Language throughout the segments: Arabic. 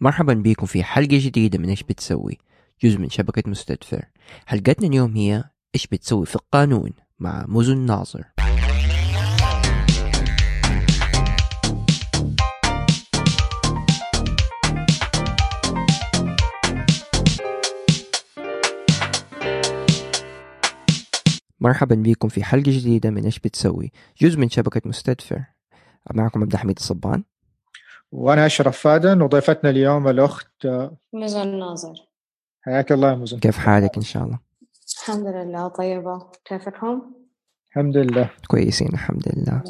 مرحبا بكم في حلقة جديدة من إيش بتسوي؟ جزء من شبكة مستدفر. حلقتنا اليوم هي إيش بتسوي في القانون مع مزن ناظر. مرحبا بكم في حلقة جديدة من إيش بتسوي؟ جزء من شبكة مستدفر. معكم عبد الحميد الصبان. وأنا أشرف فادن وضيفتنا اليوم الأخت مزن ناظر. حياك الله يا مزن كيف حالك إن شاء الله؟ الحمد لله طيبة. كيفكم؟ الحمد لله. كويسين الحمد لله.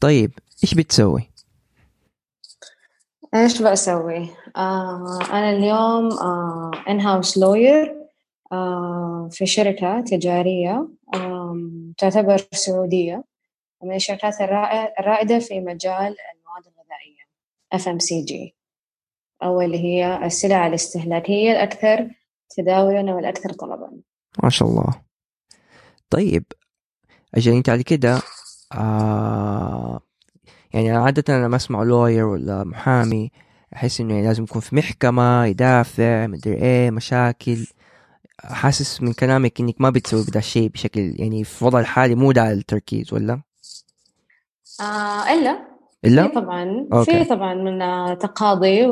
طيب إيش بتسوي؟ إيش بسوي؟ آه أنا اليوم ان هاوس لوير في شركة تجارية آه تعتبر سعودية. من الشركات الرائدة في مجال المواد الغذائية. FMCG أو اللي هي السلع الاستهلاكية الأكثر تداولا والأكثر طلبا. ما شاء الله. طيب أجل أنت على كده آه يعني عادة أنا لما أسمع لوير ولا محامي أحس إنه يعني لازم يكون في محكمة يدافع مدري إيه مشاكل. حاسس من كلامك إنك ما بتسوي بدا الشيء بشكل يعني في الوضع الحالي مو داعي للتركيز ولا؟ آه إلا إلا؟ في طبعا أوكي. في طبعا من آه، تقاضي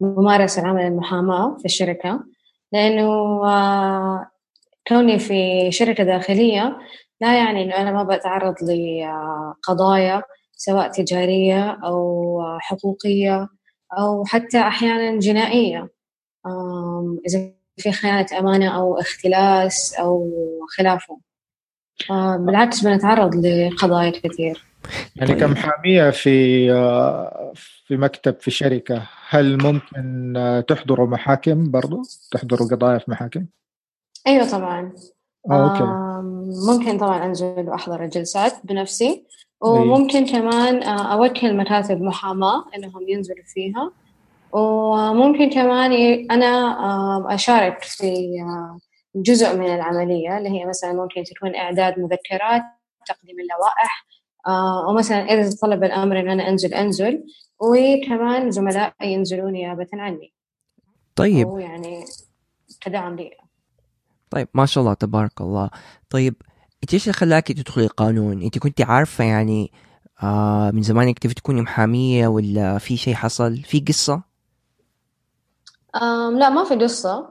وممارسة عمل المحاماة في الشركة لأنه آه، كوني في شركة داخلية لا يعني إنه أنا ما بتعرض لقضايا سواء تجارية أو آه، حقوقية أو حتى أحيانا جنائية إذا في خيانة أمانة أو اختلاس أو خلافه آه، بالعكس بنتعرض لقضايا كثير يعني طيب. كمحاميه في آه، في مكتب في شركة. هل ممكن آه، تحضروا محاكم برضو؟ تحضروا قضايا في محاكم؟ أيوة طبعا. آه، أوكي. آم، ممكن طبعا أنزل وأحضر الجلسات بنفسي. وممكن كمان أوكل مكاتب محاماة إنهم ينزلوا فيها. وممكن كمان أنا أشارك في جزء من العملية اللي هي مثلا ممكن تكون إعداد مذكرات تقديم اللوائح ومثلا إذا طلب الأمر إن أنا أنزل أنزل. وكمان زملائي ينزلون نيابة عني. طيب. أو يعني كدعم لي. طيب ما شاء الله تبارك الله. طيب انت إيش اللي خلاكي تدخلي القانون؟ أنت كنت عارفة يعني آه من زمان انك تبي تكوني محامية ولا في شيء حصل؟ في قصة؟ أم لا ما في قصة.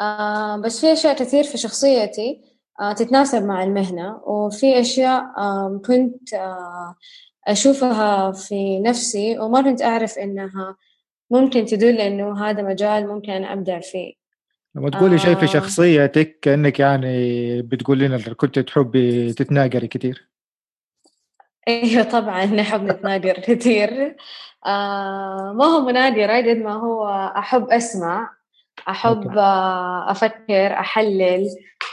أم بس في أشياء كثير في شخصيتي. تتناسب مع المهنة. وفي أشياء كنت أه أشوفها في نفسي وما كنت أعرف إنها ممكن تدل إنه هذا مجال ممكن أنا أبدع فيه. لما تقولي شيء في آه. شخصيتك كأنك يعني بتقول لنا كنت تحبي تتناقري كثير. أيوه طبعا نحب نتناقر كثير. آه ما هو مناقرة قد ما هو أحب أسمع. أحب أفكر أحلل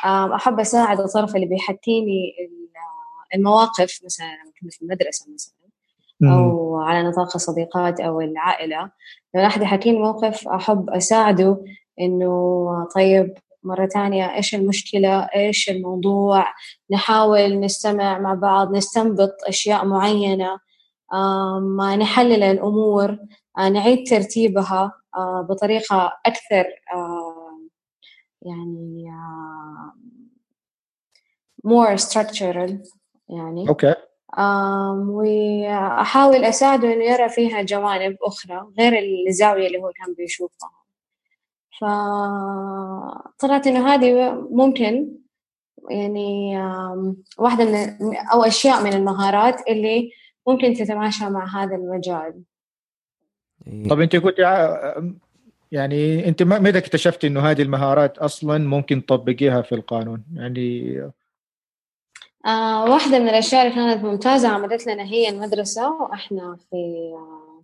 أحب أساعد الطرف اللي بيحكيني ال- المواقف مثلا لما كنا في المدرسة مثلا. أو على نطاق الصديقات أو العائلة. لو أحد يحكيني موقف أحب أساعده إنه طيب مرة تانية إيش المشكلة؟ إيش الموضوع؟ نحاول نستمع مع بعض نستنبط أشياء معينة نحلل الأمور آه، نعيد ترتيبها. آه، بطريقة أكثر آه، يعني آه، more structural يعني. أوكي. آم، وأحاول أساعده إنه يرى فيها جوانب أخرى غير الزاوية اللي هو كان بيشوفها. فطلعت إنه هذه ممكن يعني آم، واحدة من أو أشياء من المهارات اللي ممكن تتماشى مع هذا المجال. طب أنت كنت يعني أنت متى اكتشفتي إنه هذه المهارات أصلا ممكن تطبقيها في القانون؟ يعني آه واحدة من الأشياء اللي كانت ممتازة عملت لنا هي المدرسة وإحنا في آه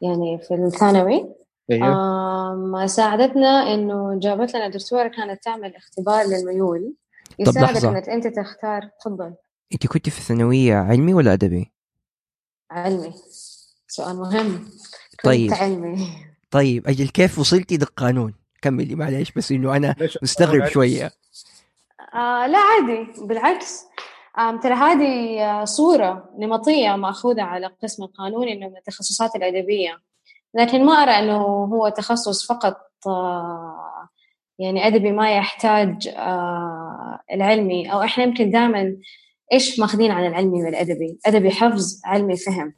يعني في الثانوي. أيوه. آم، ساعدتنا إنه جابت لنا دكتورة كانت تعمل اختبار للميول. يساعدك. إنك أنت تختار. تفضل. أنت كنت في الثانوية علمي ولا أدبي؟ علمي. سؤال مهم. طيب. علمي طيب أجل كيف وصلتي للقانون؟ كملي معلش بس إنه أنا مستغرب شوية. آه لا عادي بالعكس. ترى هذه آه، صورة نمطية مأخوذة على قسم القانون إنه من التخصصات الأدبية. لكن ما أرى أنه هو تخصص فقط آه، يعني أدبي ما يحتاج آه، العلمي. أو إحنا يمكن دائما إيش ماخذين عن العلمي والأدبي؟ أدبي حفظ علمي فهم.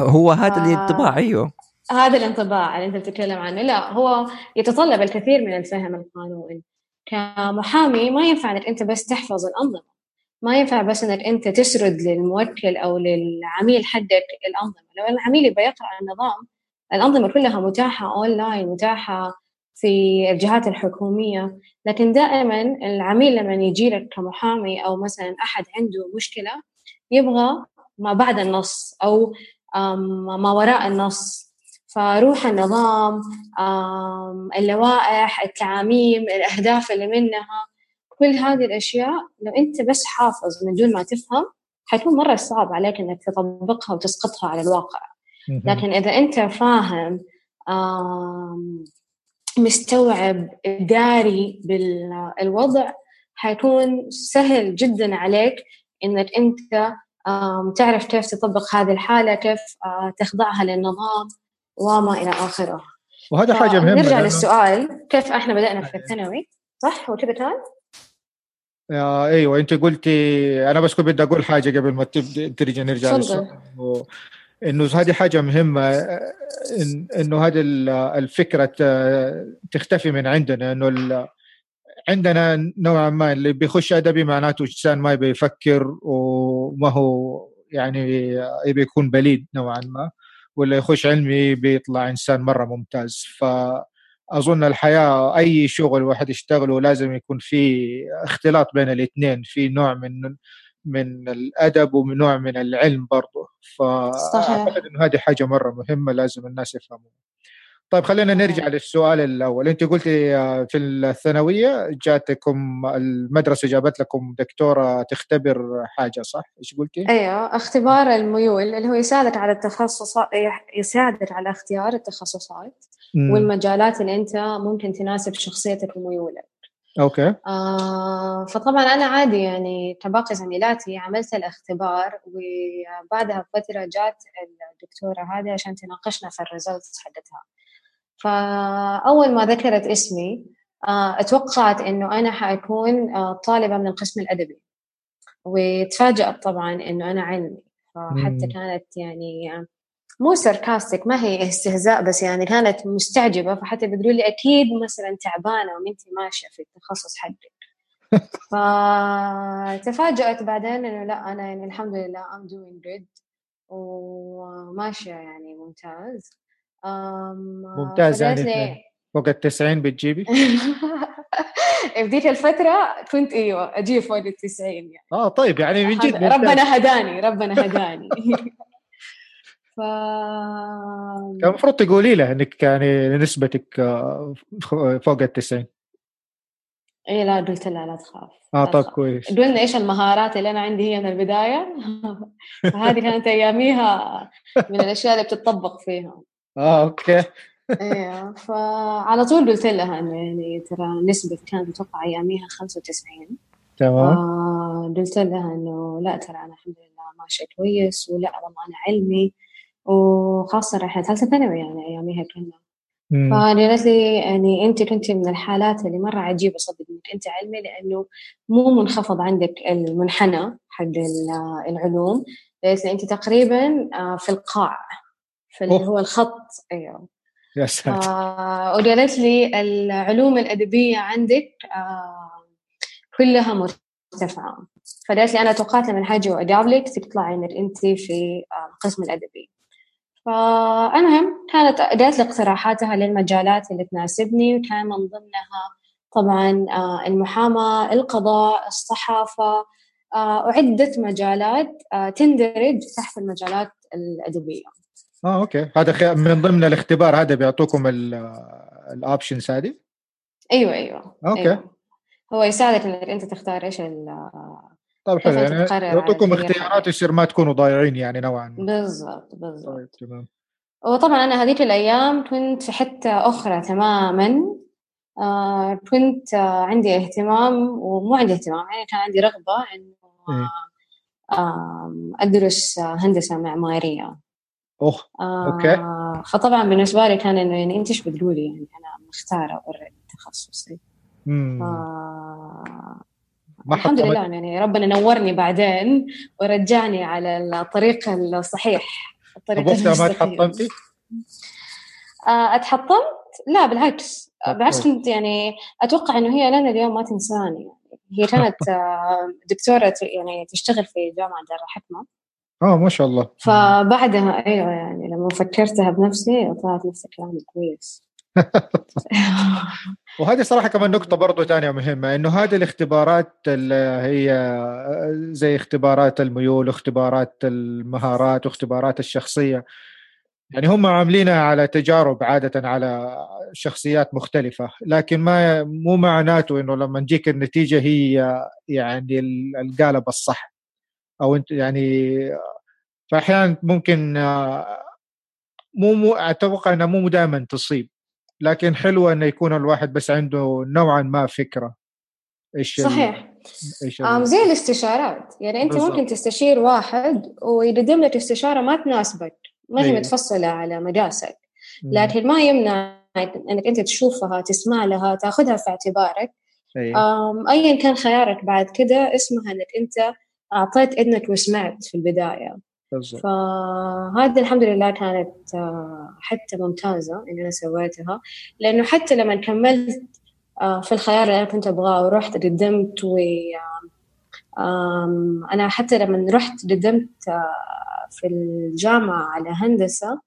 هو هذا آه الانطباع أيوه. هذا الانطباع اللي أنت بتتكلم عنه. لا هو يتطلب الكثير من الفهم القانوني. كمحامي ما ينفع إنك أنت بس تحفظ الأنظمة. ما ينفع بس إنك أنت تسرد للموكل أو للعميل حقك الأنظمة. لو العميل يبغى يقرأ النظام الأنظمة كلها متاحة أونلاين متاحة في الجهات الحكومية. لكن دائما العميل لما يجي لك كمحامي أو مثلا أحد عنده مشكلة يبغى ما بعد النص أو ما وراء النص. فروح النظام اللوائح التعاميم الأهداف اللي منها كل هذه الأشياء لو أنت بس حافظ من دون ما تفهم حيكون مرة صعب عليك أنك تطبقها وتسقطها على الواقع. لكن إذا أنت فاهم مستوعب داري بالوضع حيكون سهل جدا عليك إنك أنت تعرف كيف تطبق هذه الحالة كيف آه، تخضعها للنظام. وما إلى آخره. وهذا حاجة مهمة نرجع للسؤال كيف إحنا بدأنا في الثانوي؟ صح؟ هو كذا كان؟ آه أيوه أنت قلتي أنا بس كنت بدي أقول حاجة قبل ما ترجع نرجع انه هذه حاجة مهمة إن إنه هذه الفكرة تختفي من عندنا إنه عندنا نوعا ما اللي بيخش أدبي معناته إنسان ما يبي يفكر وما هو يعني يبي يكون بليد نوعا ما. ولا يخش علمي بيطلع إنسان مرة ممتاز. فأظن الحياة أي شغل واحد يشتغله لازم يكون في اختلاط بين الاثنين في نوع من من الأدب ومن نوع من العلم برضه فأعتقد إنه هذه حاجة مرة مهمة لازم الناس يفهموها. طيب خلينا نرجع للسؤال الأول. أنت قلتي آه، في الثانوية جاتكم المدرسة جابت لكم دكتورة تختبر حاجة صح؟ إيش قلتي؟ أيوه اختبار الميول اللي هو يساعدك على التخصصات يساعدك على اختيار التخصصات مم. والمجالات اللي أنت ممكن تناسب شخصيتك وميولك أوكي. آه فطبعا أنا عادي يعني كباقي زميلاتي عملت الاختبار وبعدها بفترة جات الدكتورة هذه عشان تناقشنا في الريزلتس حقتها. فأول ما ذكرت اسمي آه، اتوقعت إنه أنا حأكون آه، طالبة من القسم الادبي وتفاجأت طبعا إنه أنا علمي. فحتى كانت يعني مو ساركاستيك ما هي استهزاء بس يعني كانت مستعجبة. فحتى بتقول لي أكيد مثلا تعبانة وانت ماشية في التخصص حقك. فتفاجأت بعدين إنه لا أنا يعني الحمد لله I'm doing good. وماشية يعني ممتاز. ممتاز يعني فوق ال 90 بتجيبي؟ في ذيك الفترة كنت إيوه أجيب فوق ال 90 يعني. آه طيب يعني من جد ربنا هداني ربنا هداني. ف كان المفروض تقولي له إنك يعني نسبتك آه، فوق ال 90 اي لا قلت لها لا تخاف آه طيب كويس. قلنا إيش المهارات اللي أنا عندي هي من البداية؟ فهذه كانت أياميها من الأشياء اللي بتطبق فيها. آه أوكي. أيوه فعلى طول قلت لها إنه يعني ترى نسبة كانت أتوقع أياميها 95 تمام. آه قلت لها إنه لا ترى أنا الحمد لله ماشية كويس ولا والله أنا علمي وخاصة إحنا ثالثة ثانوي يعني أياميها كنا فقالت لي يعني أنت كنت من الحالات اللي مرة عجيبة صدق إنك أنت علمي لأنه مو منخفض عندك المنحنى حق العلوم. قالت لي أنت تقريبا آه، في القاع. فاللي هو الخط. أيوه. يا ساتر. آه وقالت لي العلوم الأدبية عندك. آه كلها مرتفعة. فقالت لي أنا توقعت لما حاجي واقابلك تطلعي إنك أنت في آه، القسم الأدبي. فالمهم كانت قالت لي اقتراحاتها للمجالات اللي تناسبني وكان من ضمنها طبعا آه، المحاماة القضاء الصحافة. آه، وعدة مجالات تندرج تحت المجالات الأدبية. آه okay. هذا من ضمن الاختبار هذا بيعطوكم ال options هذه؟ أيوه أيوه. okay. أيوة. هو يساعدك إنك أنت تختار إيش ال طيب حلو. يعني يعطوكم اختيارات يصير ما تكونوا ضايعين يعني نوعا ما. بالضبط بالضبط. طيب تمام. وطبعا أنا هذيك الأيام كنت في حتة أخرى تماما آه كنت آه عندي اهتمام ومو عندي اهتمام يعني كان عندي رغبة إنه؟ آه أدرس هندسة معمارية. أوه آه okay فطبعا بالنسبة لي كان إنه يعني انت إيش بتقولي يعني أنا مختارة already تخصصي. امم ما الحمد لله يعني ربنا نورني بعدين ورجعني على الطريق الصحيح الطريق ما تحطمتي؟ آه، أتحطمت؟ لا بالعكس. بالعكس كنت يعني أتوقع إنه هي لنا اليوم ما تنساني. يعني هي كانت آه، دكتورة يعني تشتغل في جامعة دار الحكمه آه ما شاء الله. فبعدها أيوه يعني لما فكرتها بنفسي طلعت نفس الكلام كويس. وهذه صراحة كمان نقطة برضو ثانية مهمة إنه هذه الاختبارات اللي هي زي اختبارات الميول واختبارات المهارات واختبارات الشخصية. يعني هم عاملينها على تجارب عادة على شخصيات مختلفة لكن ما مو معناته إنه لما تجيك النتيجة هي يعني القالب الصح. أو أنت يعني فاحيانا ممكن مو مو أتوقع إنها مو دائما تصيب لكن حلوة انه يكون الواحد بس عنده نوعا ما فكرة إيش صحيح إيش زي الاستشارات يعني أنت بالزبط. ممكن تستشير واحد ويقدم لك استشارة ما تناسبك ما هي أيه. متفصلة على مداسك لكن ما يمنع إنك أنت تشوفها تسمع لها تأخذها في اعتبارك أيه. ايا كان خيارك بعد كده اسمها إنك أنت أعطيت اذنك وسمعت في البداية. بالضبط. فهذا الحمد لله كانت آه، حتى ممتازة إن أنا سويتها. لأنه حتى لما كملت آه، في الخيار اللي أنا كنت أبغاه ورحت قدمت و أنا حتى لما رحت قدمت آه، في الجامعة على هندسة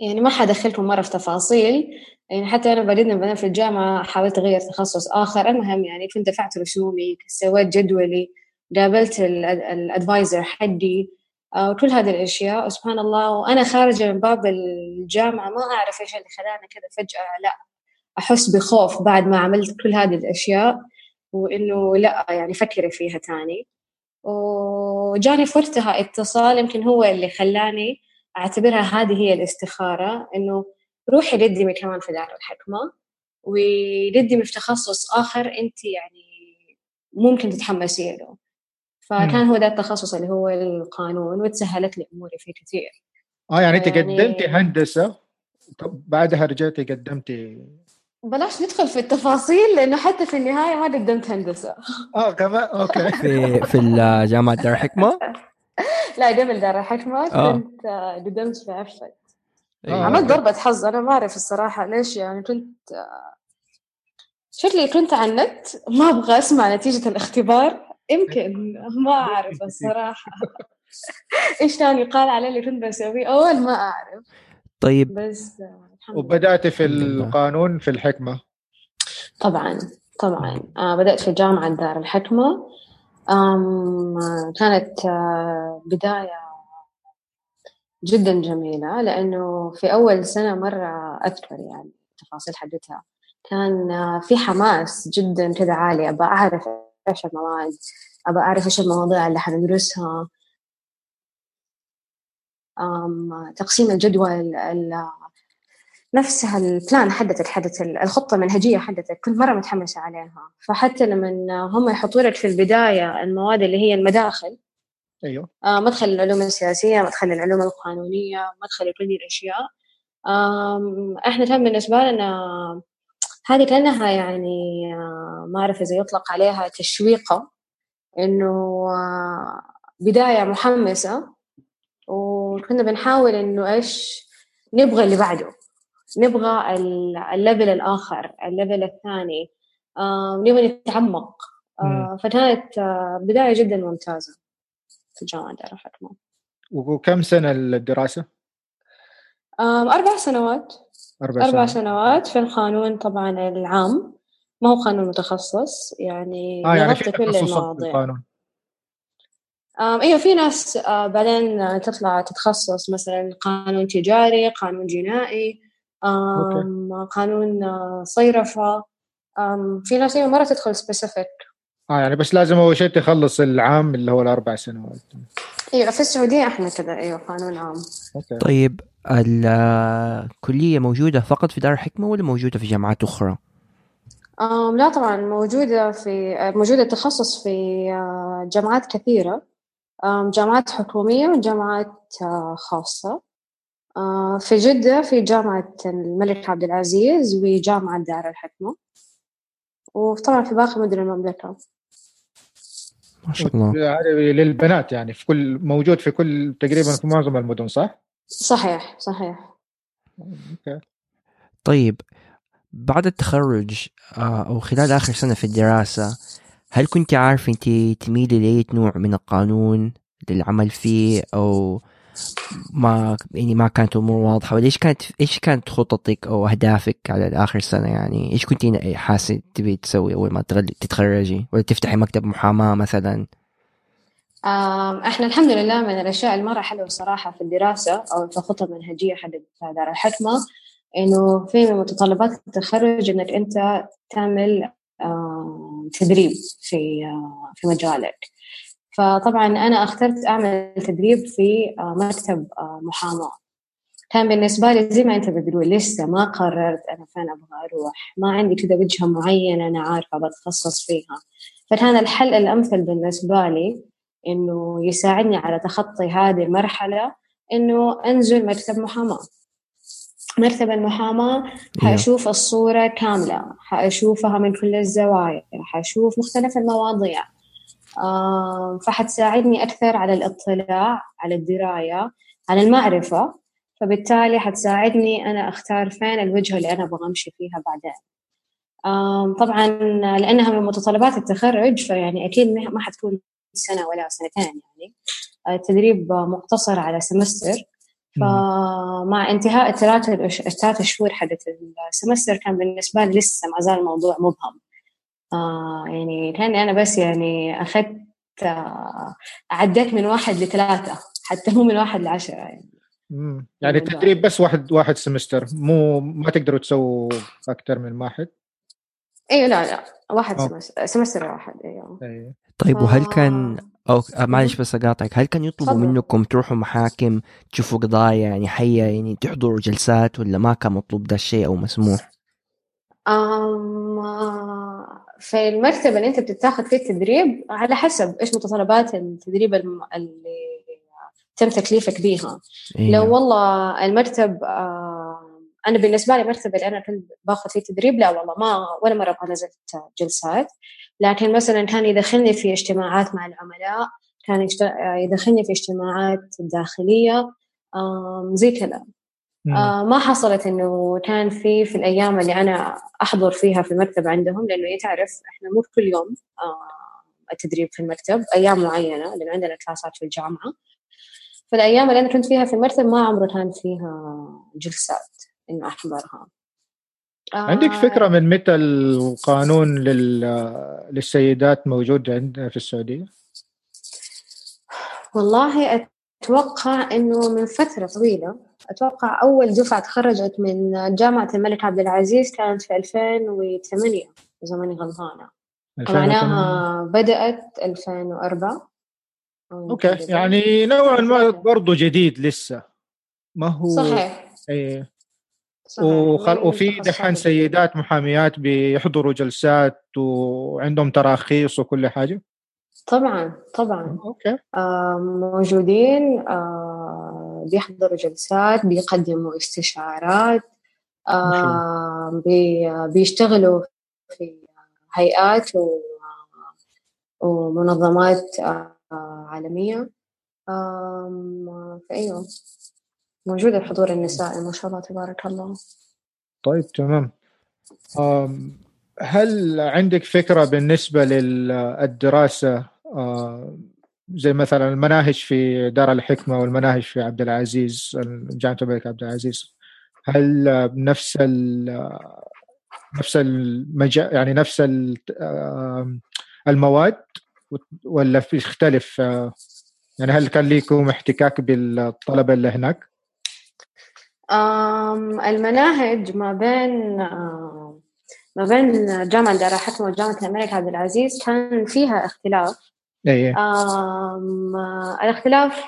يعني ما حدخلكم مرة في تفاصيل. يعني حتى أنا بعدين في الجامعة حاولت أغير تخصص آخر المهم يعني كنت دفعت رسومي سويت جدولي قابلت الأدفايزر حقي آه، وكل هذه الأشياء. وسبحان الله. وأنا خارجة من باب الجامعة ما أعرف إيش اللي خلاني كذا فجأة لا أحس بخوف بعد ما عملت كل هذه الأشياء وإنه لا يعني فكري فيها تاني. وجاني في وقتها اتصال يمكن هو اللي خلاني أعتبرها هذه هي الاستخارة إنه روحي قدمي كمان في دار الحكمة وقدمي في تخصص آخر انت يعني ممكن تتحمسي له. فكان هو ده التخصص اللي هو القانون وتسهلت لي أموري فيه كثير. آه يعني انت يعني... قدمتي هندسة بعدها رجعتي قدمتي بلاش ندخل في التفاصيل لأنه حتى في النهاية ما قدمت هندسة. آه كمان أوكي. في في جامعة دار الحكمة؟ لا قبل دار الحكمة آه. كنت قدمت في عفت آه. عملت ضربة حظ. أنا ما أعرف الصراحة ليش يعني كنت شكلي كنت على النت ما أبغى أسمع نتيجة الاختبار. يمكن ما أعرف الصراحة. إيش ثاني قال على اللي كنت بسويه؟ أول ما أعرف. طيب. بس وبدأت في القانون في الحكمة. طبعا طبعا. آه بدأت في جامعة دار الحكمة. آم كانت آه بداية جدا جميلة لأنه في أول سنة مرة أذكر يعني التفاصيل حقتها كان في حماس جدا كذا عالي أبغى أعرف إيش المواد أبغى أعرف إيش المواضيع اللي حندرسها. تقسيم الجدول نفسها البلان حدتك حدت الخطة المنهجية حدتك كنت مرة متحمسة عليها. فحتى لما هم يحطوا لك في البداية المواد اللي هي المداخل أيوه. آه مدخل العلوم السياسية مدخل العلوم القانونية مدخل كل الأشياء. إحنا كان بالنسبة لنا هذه كأنها يعني آه، ما أعرف إذا يطلق عليها تشويقة إنه آه، بداية محمسة وكنا بنحاول إنه إيش نبغى اللي بعده نبغى ال level الآخر ال level الثاني آه، نبغى نتعمق. فكانت بداية جدا ممتازة. الجامعة دار الحكمة وكم سنة الدراسة؟ أربع سنوات أربع, أربع سنوات. سنوات في القانون طبعا العام ما هو قانون متخصص يعني آه يعني في كل المواضيع القانون. أيوه في ناس آه بعدين تطلع تتخصص مثلا قانون تجاري قانون جنائي قانون آه، صيرفة في ناس أيوه مرة تدخل سبيسيفيك آه يعني بس لازم أول شيء تخلص العام اللي هو الأربع سنوات. أيوه في السعودية إحنا كذا أيوه قانون عام. أوكي. طيب الكلية موجودة فقط في دار الحكمة ولا موجودة في جامعات أخرى؟ أم لا طبعا موجودة في موجودة تخصص في آه، جامعات كثيرة. جامعات حكومية وجامعات آه، خاصة. آه، في جدة في جامعة الملك عبد العزيز وجامعة دار الحكمة. وطبعا في باقي مدن المملكة. ما شاء الله. للبنات يعني في كل موجود في كل تقريبا في معظم المدن صح؟ صحيح صحيح. أوكي. طيب بعد التخرج آه، أو خلال آخر سنة في الدراسة هل كنت عارف أنت تميلي لأي نوع من القانون للعمل فيه أو ما يعني ما كانت امور واضحة. ولا إيش كانت إيش كانت خططك أو أهدافك على اخر سنة؟ يعني إيش كنت حاسة تبي تسوي أول ما تتخرجي؟ ولا تفتحي مكتب محاماة مثلا؟ إحنا الحمد لله من الأشياء المره حلوة صراحة في الدراسة أو في الخطه المنهجيه حق دار الحكمة إنه في من متطلبات التخرج إنك أنت تعمل تدريب في في مجالك. فطبعا أنا أخترت أعمل تدريب في مكتب محاماة. كان بالنسبة لي زي ما أنت بتقول لسه ما قررت أنا فين أبغى أروح ما عندي كذا وجهة معينة أنا عارفة بتخصص فيها. فكان الحل الأمثل بالنسبة لي إنه يساعدني على تخطي هذه المرحلة إنه أنزل مكتب محاماة. مكتب المحاماة حأشوف الصورة كاملة حأشوفها من كل الزوايا حأشوف مختلف المواضيع. فحتساعدني أكثر على الاطلاع على الدراية على المعرفة. فبالتالي حتساعدني أنا أختار فين الوجهة اللي أنا أبغى أمشي فيها بعدين. طبعا لأنها من متطلبات التخرج فيعني أكيد ما حتكون سنة ولا سنتين يعني. التدريب مقتصر على سمستر. فمع انتهاء الثلاث الثلاث شهور حقت السمستر كان بالنسبة لي لسه ما زال الموضوع مبهم. آه يعني كاني أنا بس يعني أخذت آه عديت من واحد لثلاثة حتى مو من واحد لعشرة يعني مم. يعني التدريب بس واحد واحد سمستر مو ما تقدروا تسووا أكثر من واحد أيوه لا لا واحد سمستر سمستر واحد أيوه أيوه. طيب وهل كان أو معلش بس أقاطعك هل كان يطلبوا صدق. منكم تروحوا محاكم تشوفوا قضايا يعني حية يعني تحضروا جلسات ولا ما كان مطلوب ده الشيء أو مسموح؟ أم في المكتب اللي انت بتتاخذ فيه التدريب على حسب إيش متطلبات التدريب اللي تم تكليفك بيها. إيه. لو والله المكتب أنا بالنسبة لي المكتب اللي أنا كنت باخذ فيه تدريب لا والله ما ولا مرة ما نزلت جلسات. لكن مثلا كان يدخلني في اجتماعات مع العملاء كان يدخلني في اجتماعات داخلية زي كذا. ما حصلت إنه كان في في الأيام اللي أنا أحضر فيها في المكتب عندهم لأنه تعرف إحنا مو كل يوم التدريب في المكتب أيام معينة لأنه عندنا كلاسات في الجامعة فالأيام اللي أنا كنت فيها في المكتب ما عمره كان فيها جلسات إنه أحضرها عندك فكرة آه. من متى القانون للسيدات موجود عندنا في السعودية؟ والله أتوقع إنه من فترة طويلة أتوقع أول دفعة تخرجت من جامعة الملك عبد العزيز كانت في 2008 إذا ماني غلطانة. معناها بدأت 2004 okay. يعني نوعا ما برضه جديد لسه. ما هو صحيح. أيه. وخل... وفي دحين سيدات محاميات بيحضروا جلسات وعندهم تراخيص وكل حاجة؟ طبعا طبعا. okay. آه موجودين آه بيحضروا جلسات بيقدموا استشارات بي بيشتغلوا في هيئات. ومنظمات عالمية. فأيوه موجود الحضور النسائي ما شاء الله تبارك الله. طيب تمام. هل عندك فكرة بالنسبة للدراسة زي مثلا المناهج في دار الحكمة والمناهج في عبد العزيز جامعة الملك عبد العزيز. هل نفس نفس المجال يعني نفس المواد؟ ولا يختلف؟ يعني هل كان لكم احتكاك بالطلبة اللي هناك؟ المناهج ما بين ما بين جامعة دار الحكمة وجامعة الملك عبد العزيز كان فيها اختلاف. أيه. الاختلاف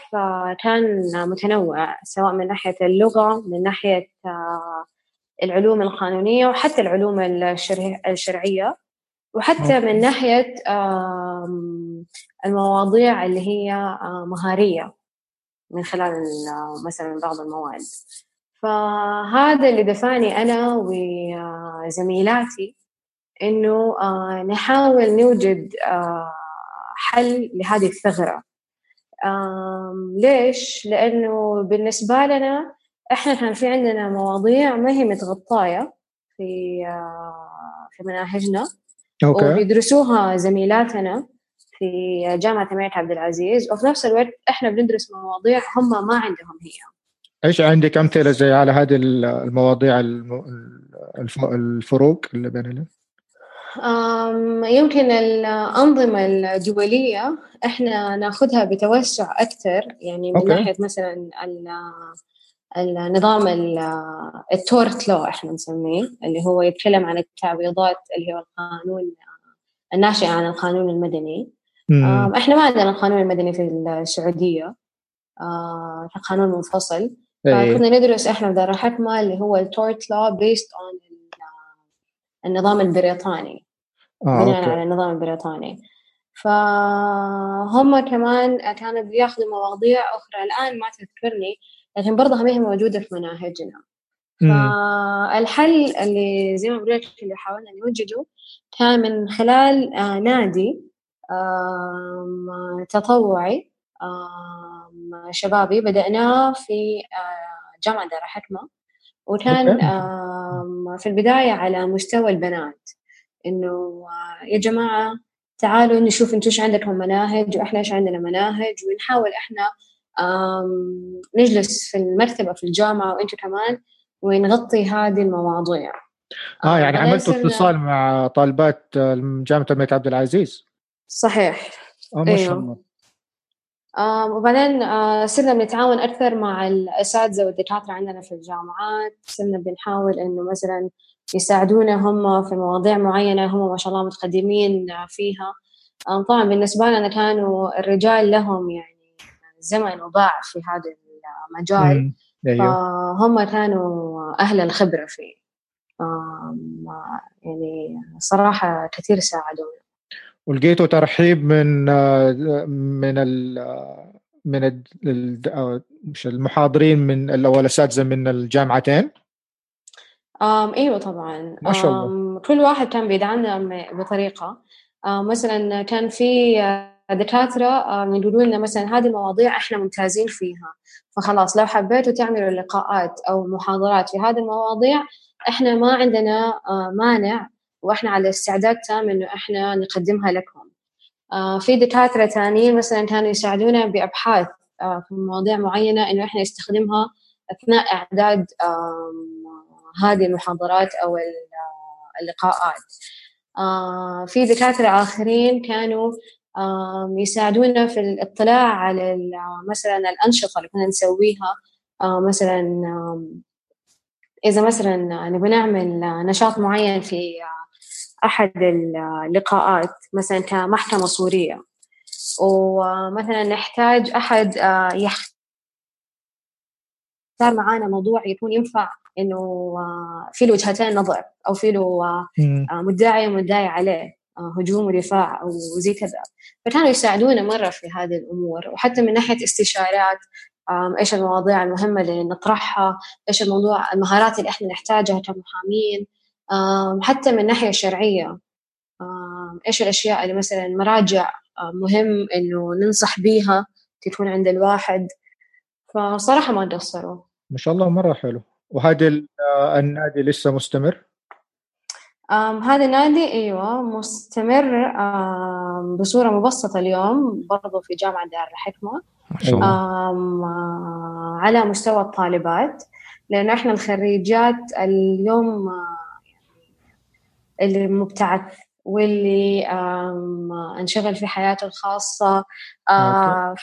كان متنوع سواء من ناحية اللغة من ناحية العلوم القانونية وحتى العلوم الشرعية وحتى من ناحية المواضيع اللي هي آه، مهارية من خلال مثلا بعض المواد فهذا اللي دفعني أنا وزميلاتي إنه آه، نحاول نوجد آه، حل لهذه الثغرة ليش؟ لأنه بالنسبة لنا إحنا كان في عندنا مواضيع ما هي متغطاية في في مناهجنا أوكي. وبيدرسوها زميلاتنا في جامعة الملك عبد العزيز وفي نفس الوقت إحنا بندرس مواضيع هم ما عندهم هي إيش عندك أمثلة زي على هذه المواضيع الفروق اللي بيننا؟ يمكن الأنظمة الدولية إحنا ناخذها بتوسع أكثر يعني من okay. ناحية مثلا النظام ال tort law إحنا نسميه اللي هو يتكلم عن التعويضات اللي هو القانون الناشئ عن القانون المدني مم. إحنا ما عندنا القانون المدني في السعودية آه قانون منفصل. فكنا ندرس إحنا في دار الحكمه اللي هو ال tort law based on النظام البريطاني آه، بناء على النظام البريطاني. فهم كمان كانوا بياخذوا مواضيع أخرى. الآن ما تذكرني لكن برضه ما هي موجودة في مناهجنا. فالحل اللي زي ما بقول اللي حاولنا نوجده كان من خلال آه، نادي تطوعي شبابي. بدأناه في آه، جامعة دار حكمة. وكان في البداية على مستوى البنات إنه آه، يا جماعة تعالوا نشوف أنتم إيش عندكم مناهج وإحنا إيش عندنا مناهج ونحاول إحنا نجلس في المكتبة في الجامعة وأنتم كمان ونغطي هذه المواضيع. آه يعني آه عملتوا اتصال مع طالبات جامعة الملك عبد العزيز. صحيح. آه ما شاء الله. آه وبعدين صرنا بنتعاون أكثر مع الأساتذة والدكاترة عندنا في الجامعات. صرنا بنحاول إنه مثلا يساعدونا هم في مواضيع معينة هم ما شاء الله متقدمين فيها. طبعا بالنسبة لنا كانوا الرجال لهم يعني زمن وباع في هذا المجال. أيوه. فهم كانوا أهل الخبرة فيه. يعني صراحة كثير ساعدونا. ولقيتوا ترحيب من من ال من ال مش المحاضرين من أو الاساتذه من الجامعتين؟ أم إيوه طبعا. ما شاء الله. كل واحد كان بيدعمنا بطريقة. مثلا كان في دكاترة آه، يقولوا لنا مثلا هذه المواضيع إحنا ممتازين فيها. فخلاص لو حبيتوا تعملوا لقاءات أو محاضرات في هذه المواضيع إحنا ما عندنا آه، مانع وإحنا على استعداد تام إنه إحنا نقدمها لكم. آه، في دكاترة ثانيين مثلا كانوا يساعدونا بأبحاث في مواضيع معينة إنه إحنا نستخدمها أثناء إعداد هذه المحاضرات أو اللقاءات. في دكاترة آخرين كانوا يساعدونا في الاطلاع على مثلا الأنشطة اللي كنا نسويها. مثلا إذا مثلا نبغى نعمل نشاط معين في أحد اللقاءات مثلا كمحكمة صورية ومثلا نحتاج أحد يختار معانا موضوع يكون ينفع إنه في له وجهتين نظر أو في له مدعي ومدعي عليه هجوم ودفاع أو زي كذا. فكانوا يساعدونا مرة في هذه الأمور. وحتى من ناحية استشارات إيش المواضيع المهمة اللي نطرحها إيش الموضوع المهارات اللي إحنا نحتاجها كمحامين. حتى من الناحيه الشرعيه إيش الأشياء اللي مثلا مراجع مهم إنه ننصح بيها تكون عند الواحد؟ فصراحة ما قصروا. ما شاء الله مرة حلو. وهذا النادي لسه مستمر؟ هذا النادي إيوه مستمر بصورة مبسطة اليوم برضو في جامعة دار الحكمة. الله. على مستوى الطالبات لأنه إحنا الخريجات اليوم اللي مبتعث واللي انشغل في حياته الخاصة.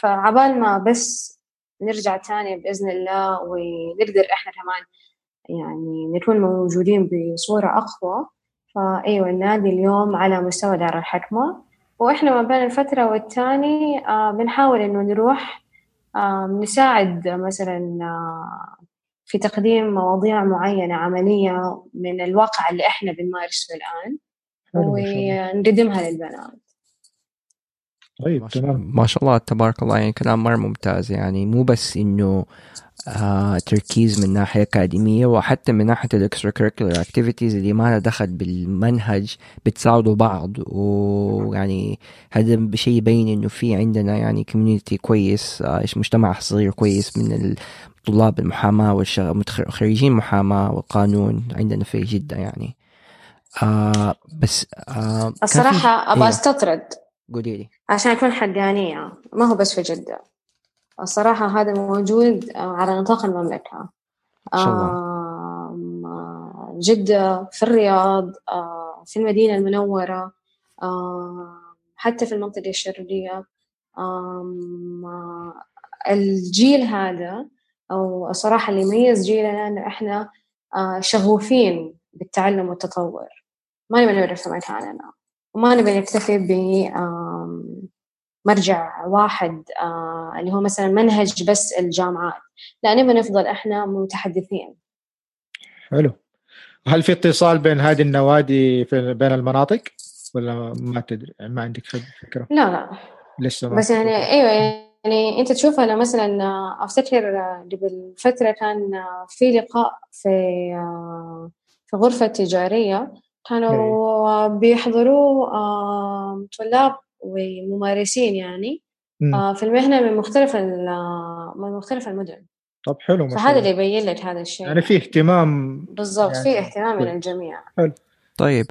فعبال ما بس نرجع تاني بإذن الله ونقدر إحنا كمان يعني نكون موجودين بصورة أقوى فأيوة النادي اليوم على مستوى دار الحكمة. وإحنا ما بين الفترة والتاني آه بنحاول إنه نروح آه نساعد مثلا آه في تقديم مواضيع معينة عملية من الواقع اللي إحنا بنمارسه الآن ونقدمها للبنات. طيب تمام. ما شاء الله تبارك الله. يعني كلام مرة ممتاز. يعني مو بس إنه آه تركيز من ناحية أكاديمية وحتى من ناحية ال extracurricular activities اللي ما لها دخل بالمنهج بتساعدوا بعض. ويعني هذا بشيء يبين إنه في عندنا يعني كوميونيتي كويس آه مجتمع صغير كويس من طلاب المحاماة والخريجين محاماة والقانون عندنا في جدة يعني. آه بس آه الصراحة أبغى إيه. أستطرد. قولي لي. عشان أكون حقانية. ما هو بس في جدة. الصراحة هذا موجود آه، على نطاق المملكة. جدة في الرياض آه، في المدينة المنورة حتى في المنطقة الشرقية. الجيل هذا أو الصراحة اللي يميز جيلنا إنه إحنا آه، شغوفين بالتعلم والتطور. ما نبي نعرف في مكاننا وما نبي نكتفي ب مرجع واحد آه، اللي هو مثلا منهج بس الجامعات. لا نبي نفضل إحنا متحدثين. حلو. هل في اتصال بين هذه النوادي في بين المناطق؟ ولا ما تدري؟ ما عندك فكرة؟ لا لا. لسه ما بس يعني أيوه يعني أنت تشوف أنا مثلا آه، أفتكر قبل فتره كان في لقاء في في غرفة تجارية كانوا. بيحضروا طلاب وممارسين يعني آه في المهنة من مختلف من مختلف المدن. طب حلو فهذا اللي يبين لك هذا الشيء. يعني في اهتمام بالضبط يعني في اهتمام من الجميع. حلو. طيب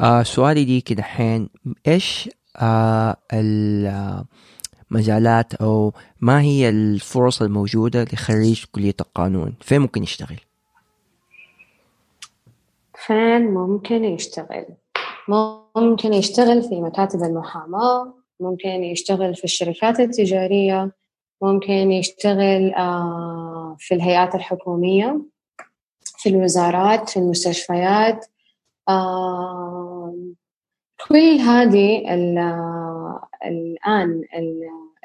آه سؤالي ليك دحين إيش آه المجالات أو ما هي الفرص الموجودة لخريج كلية القانون فين ممكن يشتغل؟ فين ممكن يشتغل؟ ممكن يشتغل في مكاتب المحاماة ممكن يشتغل في الشركات التجارية ممكن يشتغل آه، في الهيئات الحكومية في الوزارات في المستشفيات آه، كل هذه الآن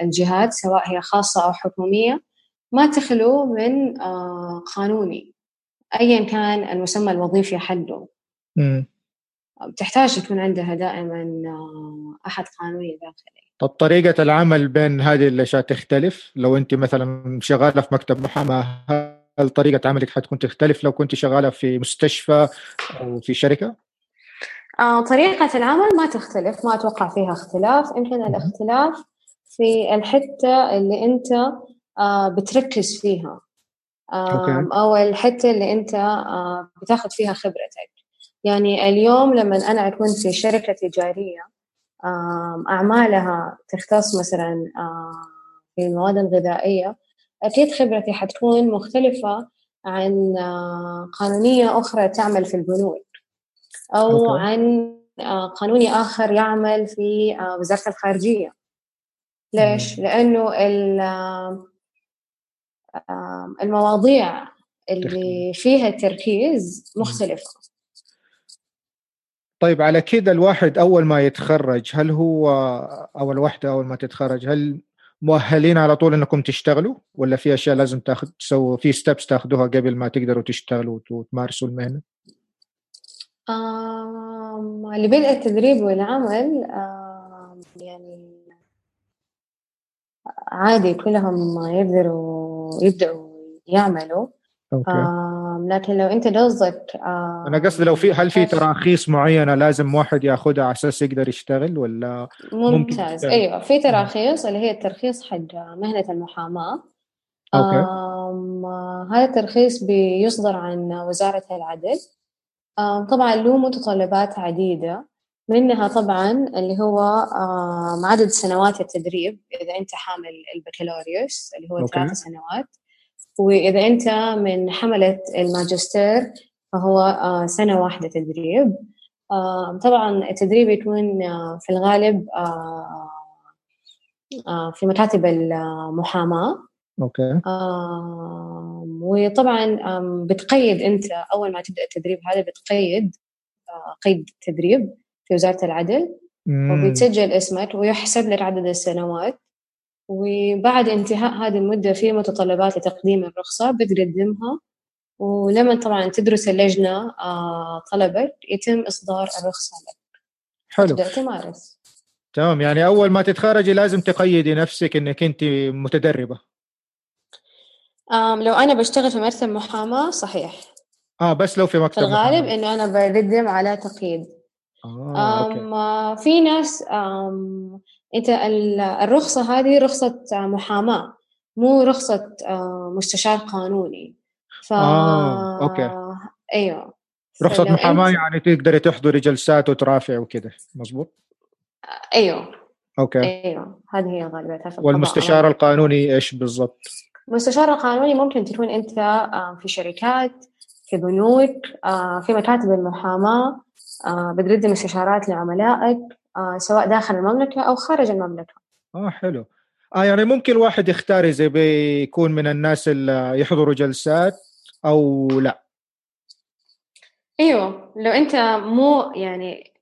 الجهات سواء هي خاصة أو حكومية ما تخلو من آه، قانوني أيا كان المسمى الوظيفي حقه تحتاج يكون عندها دائما آه، أحد قانوني داخلي. طب طريقة العمل بين هذه الأشياء تختلف؟ لو أنت مثلا شغالة في مكتب محاماة هل طريقة عملك حتكون تختلف لو كنت شغالة في مستشفى أو في شركة؟ آه طريقة العمل ما تختلف ما أتوقع فيها اختلاف. يمكن الاختلاف في الحتة اللي أنت آه بتركز فيها. آه أو الحتة اللي أنت آه بتاخذ فيها خبرتك. يعني اليوم لما أنا أكون في شركة تجارية أعمالها تختص مثلا في المواد الغذائية أكيد خبرتي حتكون مختلفة عن قانونية أخرى تعمل في البنوك أو أوكي. عن قانوني آخر يعمل في وزارة الخارجية ليش؟ لأنه المواضيع اللي فيها تركيز مختلفة طيب على كذا الواحد أول ما يتخرج هل هو أو الوحدة أول ما تتخرج هل مؤهلين على طول إنكم تشتغلوا ولا في أشياء لازم تاخذ تسووا في ستبس تاخذوها قبل ما تقدروا تشتغلوا وتمارسوا المهنة؟ آم لبدء التدريب والعمل آم يعني عادي كلهم يقدروا يبدأوا يعملوا. okay. لكن لو أنت قصدك أنا قصدي لو في هل في تراخيص معينة لازم واحد ياخذها على أساس يقدر يشتغل ولا ممتاز. أيوه في تراخيص اللي هي الترخيص حق مهنة المحاماة. okay. هذا الترخيص بيصدر عن وزارة العدل. طبعا له متطلبات عديدة منها طبعا اللي هو عدد سنوات التدريب إذا أنت حامل البكالوريوس اللي هو ثلاث سنوات وإذا أنت من حملة الماجستير فهو آه، سنة واحدة تدريب. آه، طبعا التدريب يكون آه، في الغالب في مكاتب المحاماة. أوكي. وطبعا بتقيد أنت أول ما تبدأ التدريب هذا بتقيد قيد تدريب في وزارة العدل. وبيتسجل اسمك ويحسب لك عدد السنوات. وبعد انتهاء هذه المدة في متطلبات لتقديم الرخصة بتقدمها. ولما طبعا تدرس اللجنة آه، طلبك يتم إصدار الرخصة لك. حلو. تبدأ تمارس. تمام يعني أول ما تتخرجي لازم تقيدي نفسك إنك أنت متدربة. لو أنا بشتغل في مكتب محاماة صحيح. آه بس لو في مكتب في الغالب إنه أنا بقدم على تقييد. آه، آه، في ناس أم إنت الرخصة هذه رخصة محاماة مو رخصة آه، مستشار قانوني. ف آه، أوكي. أيوه. رخصة محاماة أنت... يعني تقدري تحضري جلسات وترافع وكذا مظبوط؟ أيوه. أوكي. أيوه. هذه هي غالبيتها في والمستشار القانوني إيش بالضبط؟ المستشار القانوني ممكن تكون أنت في شركات في بنوك في مكاتب المحاماة بتقدم استشارات لعملائك سواء داخل المملكة أو خارج المملكة. آه حلو. آه يعني ممكن الواحد يختار إذا بيكون من الناس اللي يحضروا جلسات أو لا؟ أيوه. لو أنت مو يعني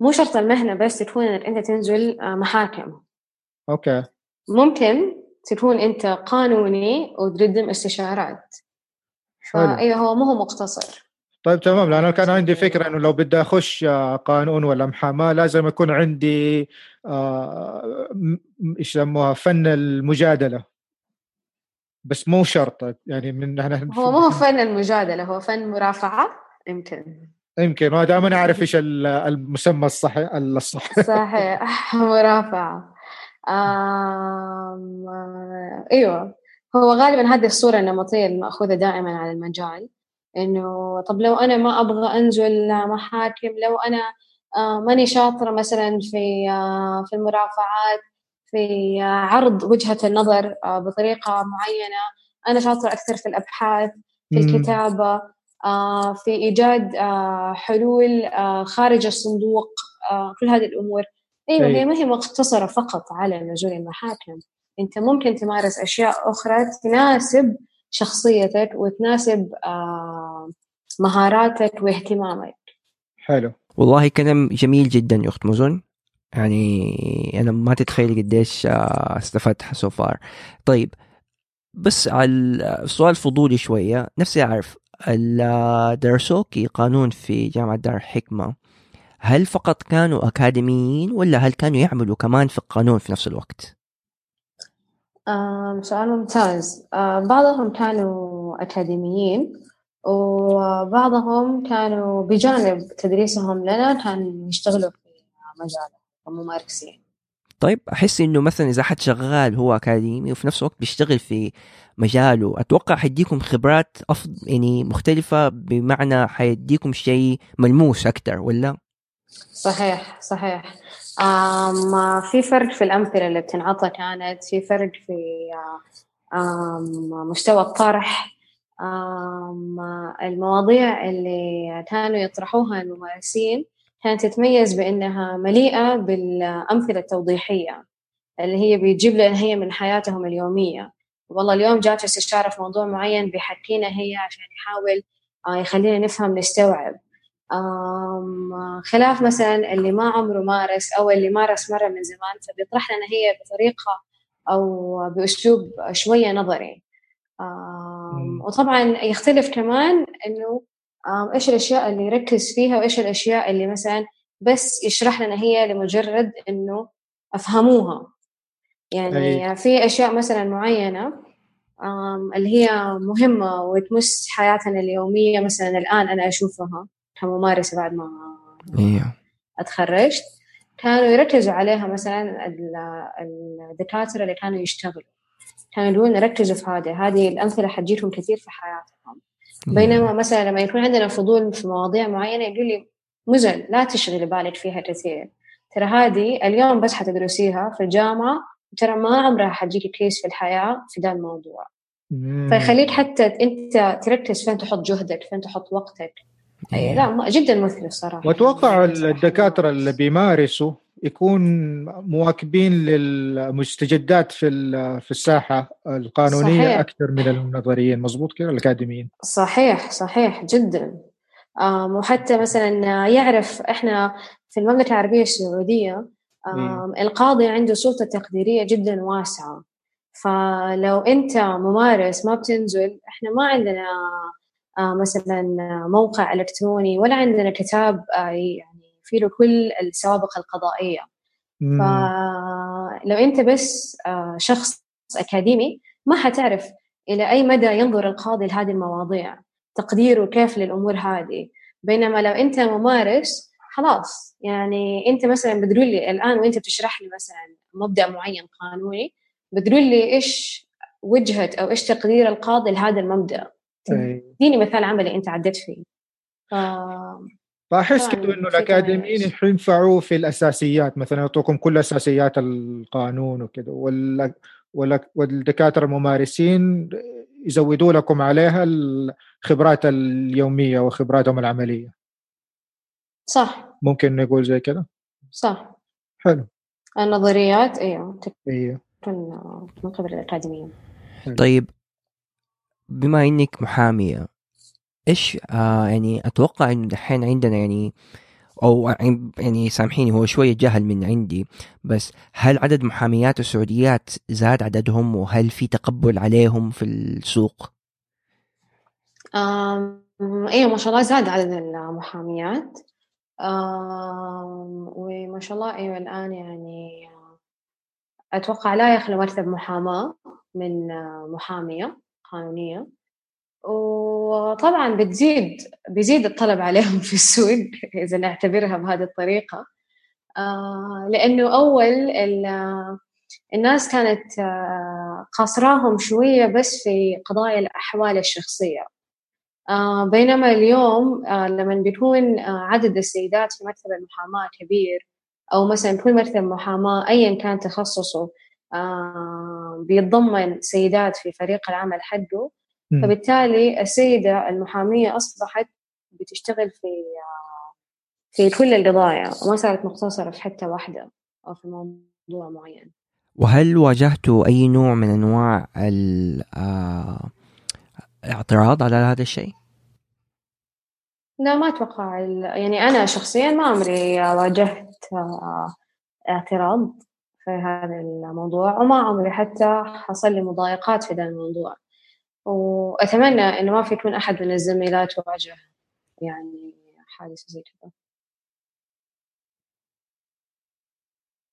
مو شرط المهنة بس تكون إنك أنت تنزل آه، محاكم. أوكي. ممكن تكون أنت قانوني وتقدم استشارات. فايوه هو مو هو مقتصر. طيب تمام. لأن كان عندي فكرة إنه لو بدي أخش آه، قانون ولا محاماة لازم يكون عندي آه، إيش يسموها فن المجادلة. بس مو شرط. يعني من هو مو فن المجادلة هو فن مرافعة يمكن. يمكن. ما دائما أعرف إيش المسمى الصحيح الصح صحيح. مرافعة. آم... أيوه. هو غالبا هذه الصورة النمطية المأخوذة دائما على المجال إنه طب لو أنا ما أبغى أنزل محاكم لو أنا آه، ماني شاطرة مثلا في آه، في المرافعات في آه، عرض وجهة النظر بطريقة معينة أنا شاطرة أكثر في الأبحاث في الكتابة في إيجاد حلول خارج الصندوق كل هذه الأمور. أيوه هي ما هي مقتصره فقط على نزول المحاكم. أنت ممكن تمارس أشياء أخرى تناسب شخصيتك وتناسب آه، مهاراتك واهتمامك. حلو. والله كلام جميل جدا يا أخت مزن يعني أنا ما تتخيل قديش آه، استفدت سو فار طيب بس على السؤال الفضولي شوية. نفسي أعرف درسوكي قانون في جامعة دار الحكمة هل فقط كانوا أكاديميين ولا هل كانوا يعملوا كمان في القانون في نفس الوقت؟ سؤال ممتاز. بعضهم كانوا أكاديميين وبعضهم كانوا بجانب تدريسهم لنا كانوا يشتغلوا في مجاله وممارسين طيب أحس إنه مثلا إذا حد شغال هو أكاديمي وفي نفس الوقت بيشتغل في مجاله أتوقع حيديكم خبرات افضل يعني مختلفة بمعنى حيديكم شيء ملموس أكثر ولا؟ صحيح صحيح. في فرق في الأمثلة اللي بتنعطى كانت في فرق في مستوى الطرح. المواضيع اللي كانوا يطرحوها الممارسين كانت تتميز بأنها مليئة بالأمثلة التوضيحية اللي هي بتجيب لنا هي من حياتهم اليومية. والله اليوم جات استشارة في موضوع معين بيحكينا هي عشان يحاول آه، يخلينا نفهم نستوعب. خلاف مثلا اللي ما عمره مارس أو اللي مارس مرة من زمان فبيطرح لنا هي بطريقة أو بأسلوب شوية نظري. وطبعا يختلف كمان إنه إيش الأشياء اللي يركز فيها وإيش الأشياء اللي مثلا بس يشرح لنا هي لمجرد إنه أفهموها. يعني أي. في أشياء مثلا معينة اللي هي مهمة وتمس حياتنا اليومية مثلا الآن أنا أشوفها. كممارسة بعد ما أيوه اتخرجت. كانوا يركزوا عليها مثلا الدكاترة اللي كانوا يشتغلوا. كانوا يقولون ركزوا في هذا هذه الأمثلة حتجيكم كثير في حياتكم بينما مثلا لما يكون عندنا فضول في مواضيع معينة يقول لي مزن لا تشغلي بالك فيها كثير. ترى هذه اليوم بس حتدرسيها في الجامعة ترى ما عمرها حتجيكي كيس في الحياة في ذا الموضوع. فيخليك حتى أنت تركز فين تحط جهدك فين تحط وقتك. أي لا جدا مثري الصراحه وأتوقع الدكاترة اللي بيمارسوا يكون مواكبين للمستجدات في في الساحة القانونية صحيح. أكثر من النظريين. مضبوط كده الأكاديميين. صحيح صحيح جدا. وحتى مثلا يعرف إحنا في المملكة العربية السعودية القاضي عنده سلطة تقديرية جدا واسعة. فلو أنت ممارس ما بتنزل إحنا ما عندنا مثلا موقع إلكتروني ولا عندنا كتاب آه، يعني في له كل السوابق القضائية. فلو أنت بس آه، شخص أكاديمي ما حتعرف إلى أي مدى ينظر القاضي لهذه المواضيع تقديره كيف للأمور هذه. بينما لو أنت ممارس خلاص يعني أنت مثلا بتقول لي الآن وأنت بتشرح لي مثلا مبدأ معين قانوني بتقول لي إيش وجهة أو إيش تقدير القاضي لهذا المبدأ. اديني مثال عملي انت عديت فيه. ف... فاحس كده إنه الأكاديميين ينفعوا في الأساسيات مثلا يعطوكم كل أساسيات القانون وكذا وال... والدكاترة الممارسين يزودوا لكم عليها الخبرات اليومية وخبراتهم العملية. صح. ممكن نقول زي كده؟ صح. حلو. النظريات أيوه أيوه من قبل الاكاديميه طيب بما إنك محامية إيش آه يعني أتوقع إنه دحين عندنا يعني أو يعني سامحيني هو شوية جهل من عندي بس هل عدد محاميات السعوديات زاد عددهم؟ وهل في تقبل عليهم في السوق؟ أيوه ما شاء الله زاد عدد المحاميات. وما شاء الله أيوه الآن يعني أتوقع لا يخلو مكتب محاماة من محامية. قانونية. وطبعا بتزيد بيزيد الطلب عليهم في السوق إذا نعتبرها بهذه الطريقة. آه لأنه أول الناس كانت آه قاصراهم شوية بس في قضايا الأحوال الشخصية. آه بينما اليوم لما بيكون عدد السيدات في مكتب المحاماة كبير أو مثلا يكون مكتب محاماة أيا كان تخصصه بيتضمن سيدات في فريق العمل حقه. فبالتالي السيدة المحامية أصبحت بتشتغل في في كل القضايا وما صارت مقتصرة في حتة واحدة أو في موضوع معين. وهل واجهتوا أي نوع من أنواع الاعتراض على هذا الشيء؟ لا ما أتوقع يعني أنا شخصيا ما عمري واجهت اعتراض. في هذا الموضوع وما عمري حتى حصل لي مضايقات في هذا الموضوع. وأتمنى إنه ما في يكون أحد من الزميلات واجه يعني حادثة زي كذا.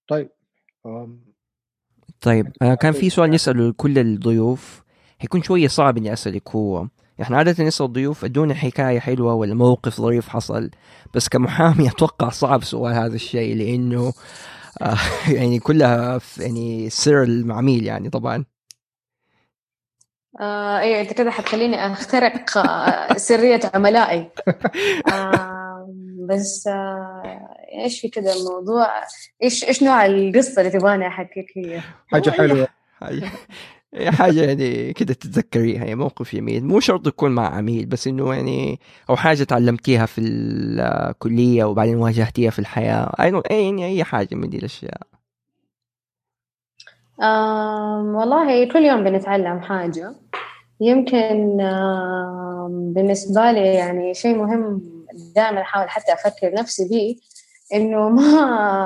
طيب طيب آه، كان في سؤال نسأله لكل الضيوف. حيكون شوية صعب إني أسألك هو. إحنا عادة نسأل الضيوف ادونا حكاية حلوة ولا موقف ظريف حصل بس كمحامي أتوقع صعب سؤال هذا الشيء لأنه يعني كلها يعني سر المعميل يعني طبعا. آه أيوه أنت كده حتخليني اخترق آه سرية عملائي. آه بس آه إيش في كده الموضوع؟ إيش إيش نوع القصة اللي تبغاني احكيك هي حاجة حلوة. حاجة يعني كده تتذكريها يعني موقف جميل. مو شرط يكون مع عميل بس إنه يعني أو حاجة تعلمتيها في الكلية وبعدين واجهتيها في الحياة. أي يعني أي حاجة من دي الأشياء. والله كل يوم بنتعلم حاجة. يمكن بالنسبة لي يعني شيء مهم دائما أحاول حتى أفكر نفسي به إنه ما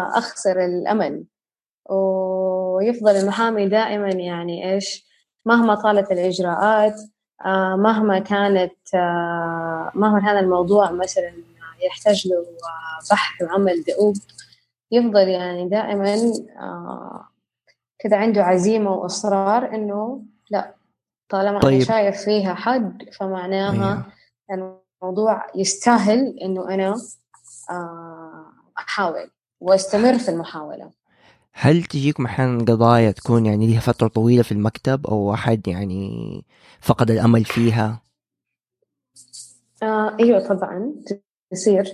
أخسر الأمل. ويفضل المحامي دائما يعني إيش مهما طالت الإجراءات مهما كانت مهما كان الموضوع مثلا يحتاج له بحث وعمل دؤوب يفضل يعني دائما كذا عنده عزيمة وإصرار إنه لا طالما طيب. أنا شايف فيها حد فمعناها أيوه. الموضوع يستاهل إنه أنا آه، أحاول وأستمر في المحاولة هل تجيكم أحيانا قضايا تكون يعني لها فترة طويلة في المكتب أو أحد يعني فقد الأمل فيها؟ آه أيوة طبعا تصير.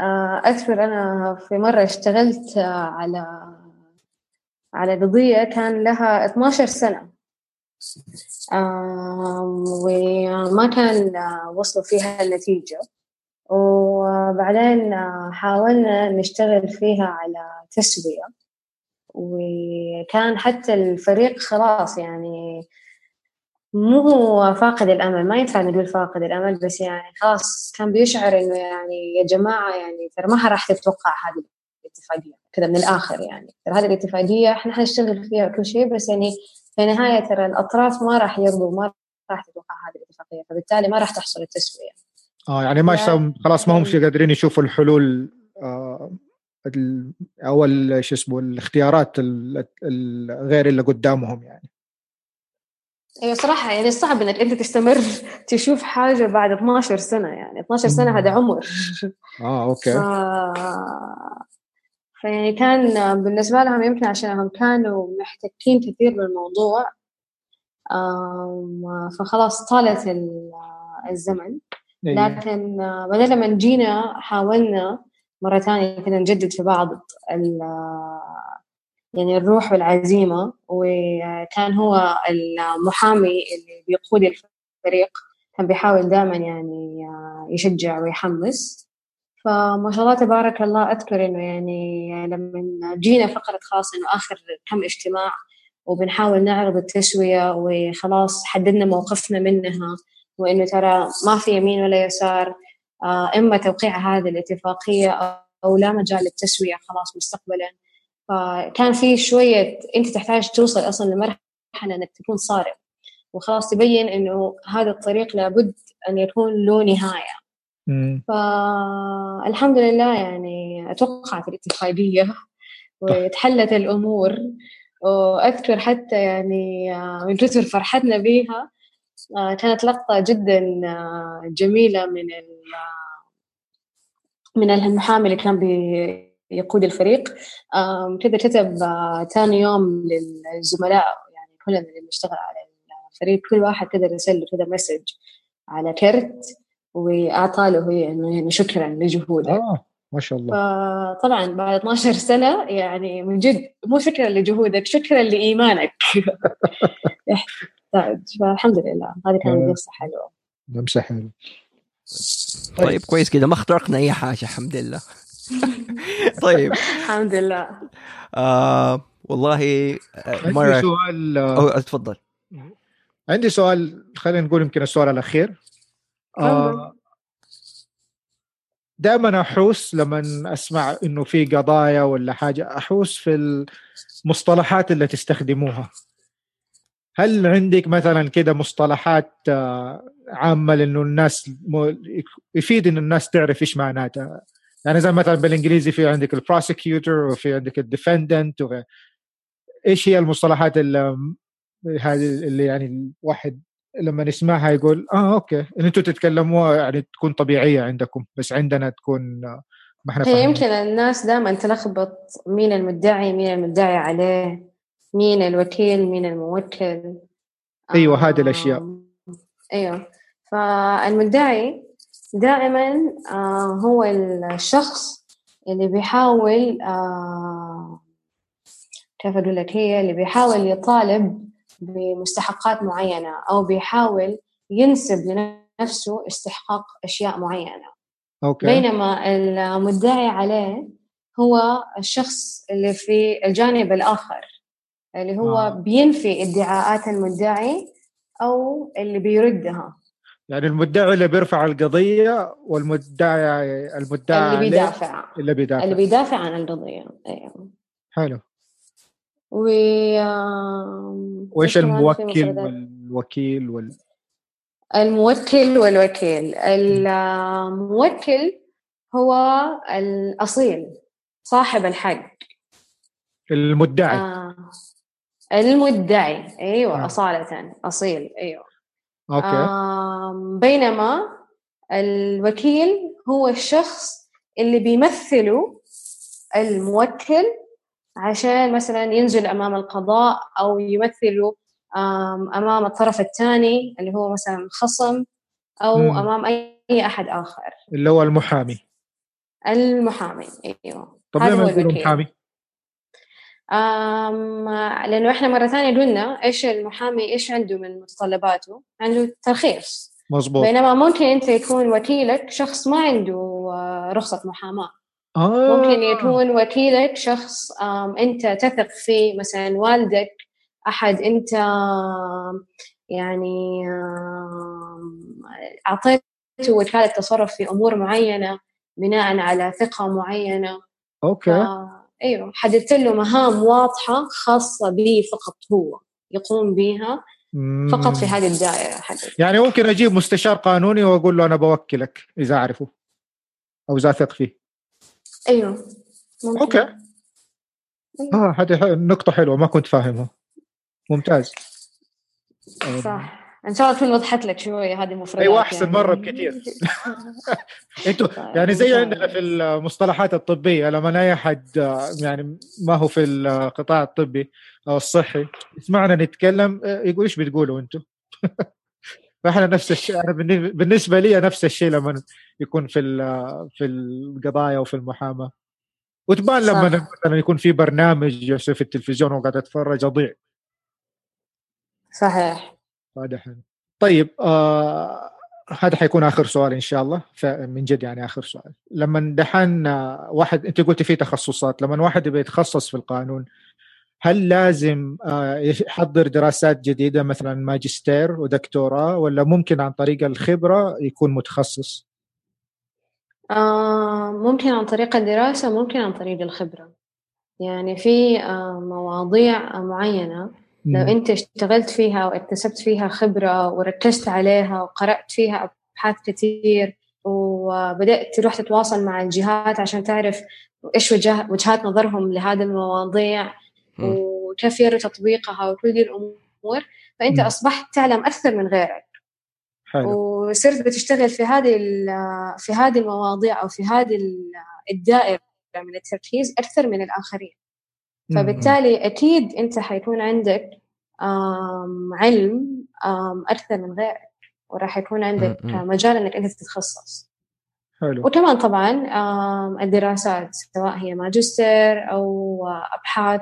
آه أذكر أنا في مرة اشتغلت على على قضية كان لها 12 سنة. وما كان وصلوا فيها النتيجة. وبعدين حاولنا نشتغل فيها على تسوية. وكان حتى الفريق خلاص يعني مو فاقد الأمل ما ينفع نقول فاقد الأمل بس يعني خلاص كان بيشعر إنه يعني يا جماعة يعني ترى ما راح تتوقع هذه الاتفاقية كذا من الآخر يعني. ترى هذه الاتفاقية إحنا حنشتغل فيها كل شيء بس يعني في النهاية ترى الأطراف ما راح يرضوا ما راح تتوقع هذه الاتفاقية فبالتالي ما راح تحصل التسوية. آه يعني ما يعني خلاص ما هم قادرين يشوفوا الحلول آه أو شو اسمه الاختيارات غير اللي قدامهم يعني. أيوه صراحة يعني صعب إنك أنت تستمر تشوف حاجة بعد 12 سنة يعني. 12 سنة هذا عمر. آه أوكي. ف... فيعني كان بالنسبة لهم يمكن عشانهم كانوا محتكين كثير بالموضوع فخلاص طالت الزمن. إيه. لكن بعدين لما جينا حاولنا مرة ثانية كنا نجدد في بعض يعني الروح والعزيمة وكان هو المحامي اللي بيقود الفريق كان بيحاول دائما يعني يشجع ويحمس. فما شاء الله تبارك الله أذكر إنه يعني لما جينا فقرة خاصة إنه آخر كم اجتماع وبنحاول نعرض التسوية وخلاص حددنا موقفنا منها وإنه ترى ما في يمين ولا يسار. إما توقيع هذه الاتفاقية أو لا مجال للتسوية خلاص مستقبلا. فكان في شوية أنت تحتاج توصل أصلا لمرحلة أنك تكون صارم. وخلاص تبين أنه هذا الطريق لابد أن يكون له نهاية. فالحمد لله يعني توقعت الاتفاقية وتحلت الأمور. وأذكر حتى يعني آه، من كثر فرحتنا بيها آه، كانت لقطة جدا آه، جميلة من من المحامي اللي كان بيقود الفريق. كذا كتب ثاني يوم للزملاء يعني كلنا اللي بنشتغل على الفريق كل واحد كذا رسل له كذا مسج على كرت واعطى له إنه يعني شكرا لجهودك آه. ما شاء الله. فطبعا بعد 12 سنة يعني من جد مو شكرا لجهودك شكرا لإيمانك. فالحمد لله هذه كانت قصة حلوة. لمسة حلوة. طيب. كويس كذا ما اخترقنا أي حاجة الحمد لله. طيب. الحمد لله. آه والله آه، مرة عندي سؤال أو تفضل عندي سؤال خلينا نقول يمكن السؤال الاخير آه دائما أحوس لما أسمع إنه في قضايا ولا حاجة أحوس في المصطلحات اللي تستخدموها. هل عندك مثلا كده مصطلحات آه، عامة لأنه الناس يفيد إن الناس تعرف إيش معناتها. يعني زي مثلا بالإنجليزي في عندك ال prosecutor وفي عندك ال defendant إيش هي المصطلحات اللي هذه اللي يعني الواحد لما نسمعها يقول آه okay. إن أنتم تتكلموها يعني تكون طبيعية عندكم بس عندنا تكون ما إحنا هي يمكن الناس دائما تلخبط مين المدعي مين المدعي عليه مين الوكيل مين الموكل. أيوه هذه الأشياء. أيوه. فالمدعي دائما آه هو الشخص اللي بيحاول آه كيف أقول لك هي اللي بيحاول يطالب بمستحقات معينة أو بيحاول ينسب لنفسه استحقاق أشياء معينة أوكي. بينما المدعي عليه هو الشخص اللي في الجانب الآخر اللي هو آه. بينفي ادعاءات المدعي أو اللي بيردها يعني المدعي اللي بيرفع القضية والمدعي المدعي اللي بيدافع. اللي بيدافع. اللي بيدافع عن القضية. أيوه حلو. و وإيش الموكل والوكيل وال؟ الموكل والوكيل. الموكل هو الأصيل صاحب الحق. المدعي. آه. المدعي. أيوه آه. أصالة أصيل. أيوه. أوكي. بينما الوكيل هو الشخص اللي بيمثله الموكل عشان مثلا ينزل أمام القضاء أو يمثلوا أمام الطرف الثاني اللي هو مثلا خصم أو مم. أمام أي أحد آخر. اللي هو المحامي. المحامي أيوه. طب ليه ما المحامي؟ آم لأنه إحنا مرة ثانية قلنا إيش المحامي إيش عنده من متطلباته؟ عنده ترخيص. مظبوط. بينما ممكن أنت يكون وكيلك شخص ما عنده آه، رخصة محاماة. آه. ممكن يكون وكيلك شخص أنت تثق فيه مثلا والدك أحد أنت يعني أعطيته وكالة تصرف في أمور معينة بناء على ثقة معينة. okay. أيوه. حددت له مهام واضحة خاصة به فقط هو يقوم بها فقط في هذه الدائرة حقتي يعني ممكن أجيب مستشار قانوني وأقول له أنا بوكلك إذا أعرفه أو إذا أثق فيه. أيوه. ممكن. okay. أيوه. آه هذه نقطة حلوة ما كنت فاهمها. ممتاز. صح. إن شاء الله تكون وضحت لك شوية هذه المفردات أيوه أحسن يعني. مرة بكثير. أنتوا طيب، يعني زي عندنا في المصطلحات الطبية لما أي أحد يعني ما هو في القطاع الطبي أو الصحي يسمعنا نتكلم يقول إيش بتقولوا أنتم فإحنا نفس الشيء أنا بالنسبة لي نفس الشيء لما يكون في في القضايا وفي المحاماة. وتبان لما مثلا يكون في برنامج في التلفزيون وقاعد أتفرج أضيع. صحيح. واضح طيب آه هذا حيكون آخر سؤال إن شاء الله. من جد يعني آخر سؤال. لما دحين واحد أنت قلت في تخصصات. لما واحد يبي يتخصص في القانون هل لازم آه يحضر دراسات جديدة مثلا ماجستير ودكتوراه ولا ممكن عن طريق الخبرة يكون متخصص؟ آه ممكن عن طريق الدراسة ممكن عن طريق الخبرة. يعني في آه مواضيع معينة لو أنت اشتغلت فيها واكتسبت فيها خبرة وركزت عليها وقرأت فيها أبحاث كثير وبدأت تروح تتواصل مع الجهات عشان تعرف إيش وجه وجهات نظرهم لهذه المواضيع وكيف يرى تطبيقها وكل دي الأمور فأنت م. أصبحت تعلم أكثر من غيرك حلو. وصرت بتشتغل في هذه في هذه المواضيع أو في هذه الدائرة من التركيز أكثر من الآخرين فبالتالي أكيد أنت حيكون عندك علم أكثر من غيرك وراح يكون عندك مجال إنك أنت تتخصص. حلو. وكمان طبعا الدراسات سواء هي ماجستير أو أبحاث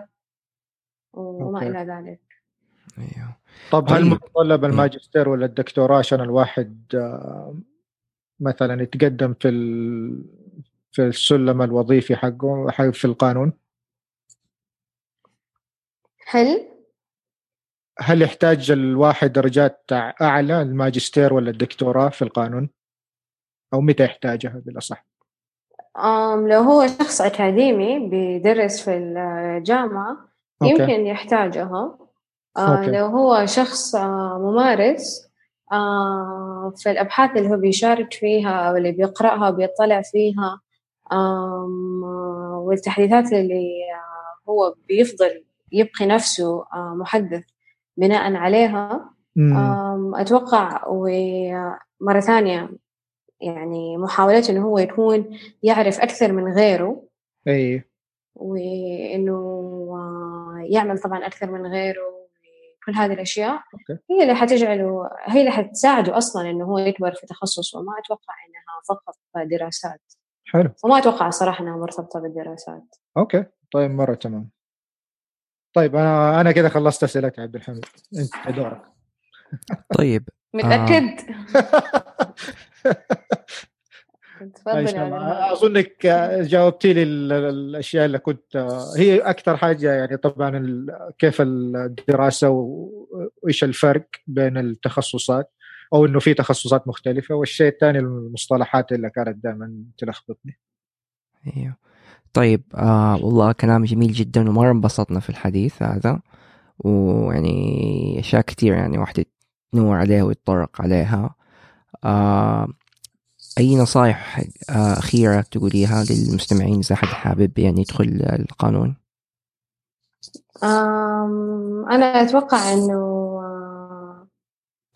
وما إلى ذلك. أيوه. طب هل طيب. متطلب الماجستير ولا الدكتوراه عشان الواحد مثلا يتقدم في في السلم الوظيفي حقه في القانون؟ هل هل يحتاج الواحد درجات أعلى الماجستير ولا الدكتوراه في القانون؟ أو متى يحتاجها بالأصح؟ أم لو هو شخص أكاديمي بيدرس في الجامعة okay. يمكن يحتاجها okay. لو هو شخص ممارس في الأبحاث اللي هو بيشارك فيها أو اللي بيقرأها بيطلع فيها والتحديثات اللي هو بيفضل يبقي نفسه آه، محدث بناء عليها. أتوقع ومرة ثانية يعني محاولته إنه هو يكون يعرف أكثر من غيره. أي. وإنه آه، يعمل طبعا أكثر من غيره كل هذه الأشياء. okay. هي اللي حتجعله هي اللي حتساعده أصلا إنه هو يكبر في تخصصه. وما أتوقع إنها فقط دراسات. حلو. وما أتوقع صراحة إنها مرتبطة بالدراسات. okay. طيب مرة تمام. طيب أنا أنا كذا خلصت أسئلتك يا عبد الحميد. أنت دورك. طيب متأكد؟ تفضل أظنك جاوبتي لي الأشياء اللي كنت هي أكثر حاجة يعني طبعا كيف الدراسة وإيش الفرق بين التخصصات أو إنه في تخصصات مختلفة والشيء الثاني المصطلحات اللي كانت دائما تلخبطني. أيوه. طيب آه والله كلام جميل جدا ومرة انبسطنا في الحديث هذا. ويعني أشياء كثير يعني واحد تنور عليها ويتطرق عليها. آه أي نصائح آه أخيرة تقوليها للمستمعين إذا حد حابب يعني يدخل القانون؟ أنا أتوقع أنه آه،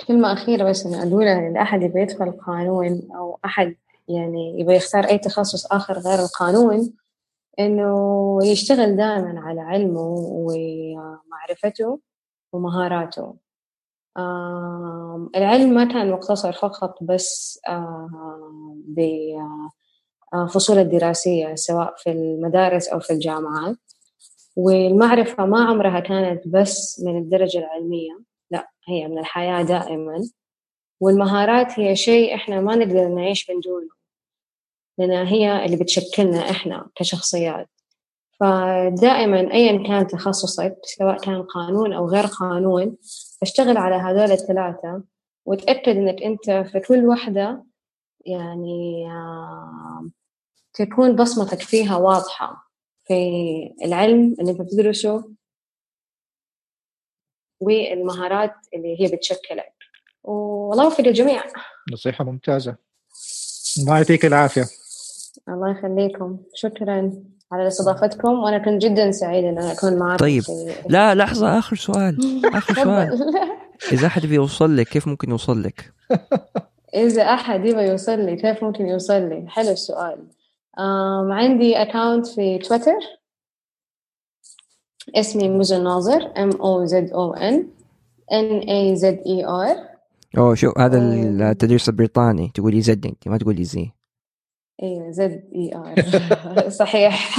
كلمة أخيرة بس أنا أقولها لأحد يبغى يدخل القانون أو أحد يعني يبغى يختار أي تخصص آخر غير القانون إنه يشتغل دائما على علمه ومعرفته ومهاراته. العلم ما كان مقتصر فقط بس بالفصول الدراسية سواء في المدارس أو في الجامعات. والمعرفة ما عمرها كانت بس من الدرجة العلمية لا هي من الحياة دائما. والمهارات هي شيء إحنا ما نقدر نعيش من دونه. لأن هي اللي بتشكلنا إحنا كشخصيات. فدائما أيا كان تخصصك سواء كان قانون أو غير قانون اشتغل على هذول الثلاثة وتأكد إنك أنت في كل واحدة يعني تكون بصمتك فيها واضحة في العلم اللي أنت بتدرسه والمهارات اللي هي بتشكلك. والله يوفق الجميع نصيحة ممتازة. الله يعطيك العافية. الله يخليكم. شكرا على استضافتكم. وأنا كنت جدا سعيدة إن أكون معكم طيب. لا لحظة آخر سؤال. آخر سؤال. إذا أحد بيوصل لك كيف ممكن يوصل لك؟ إذا أحد يبغى يوصل لي كيف ممكن يوصل لي؟ حلو السؤال. um, عندي account في تويتر اسمي مزن ناظر M O Z O N N A Z E R أوه شو هذا التدريس البريطاني. تقولي zed أنت ما تقولي zee أيوه zed E R. صحيح.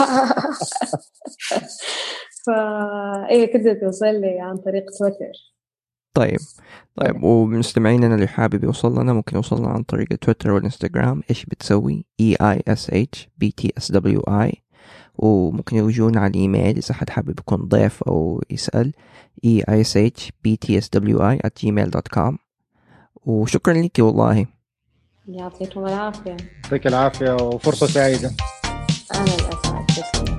فا إيه كده توصل لي عن طريق تويتر. طيب. طيب ومستمعيننا اللي حابب يوصل لنا ممكن يوصل لنا عن طريق تويتر والإنستغرام إيش بتسوي؟ E E S H B T S W E وممكن يجونا على الإيميل إذا حد حابب يكون ضيف أو يسأل E E S H B T S W E at gmail dot com وشكرا لك والله. يعطيكم العافية. يعطيك العافية وفرصة سعيدة. أنا الأسعد. تسلم.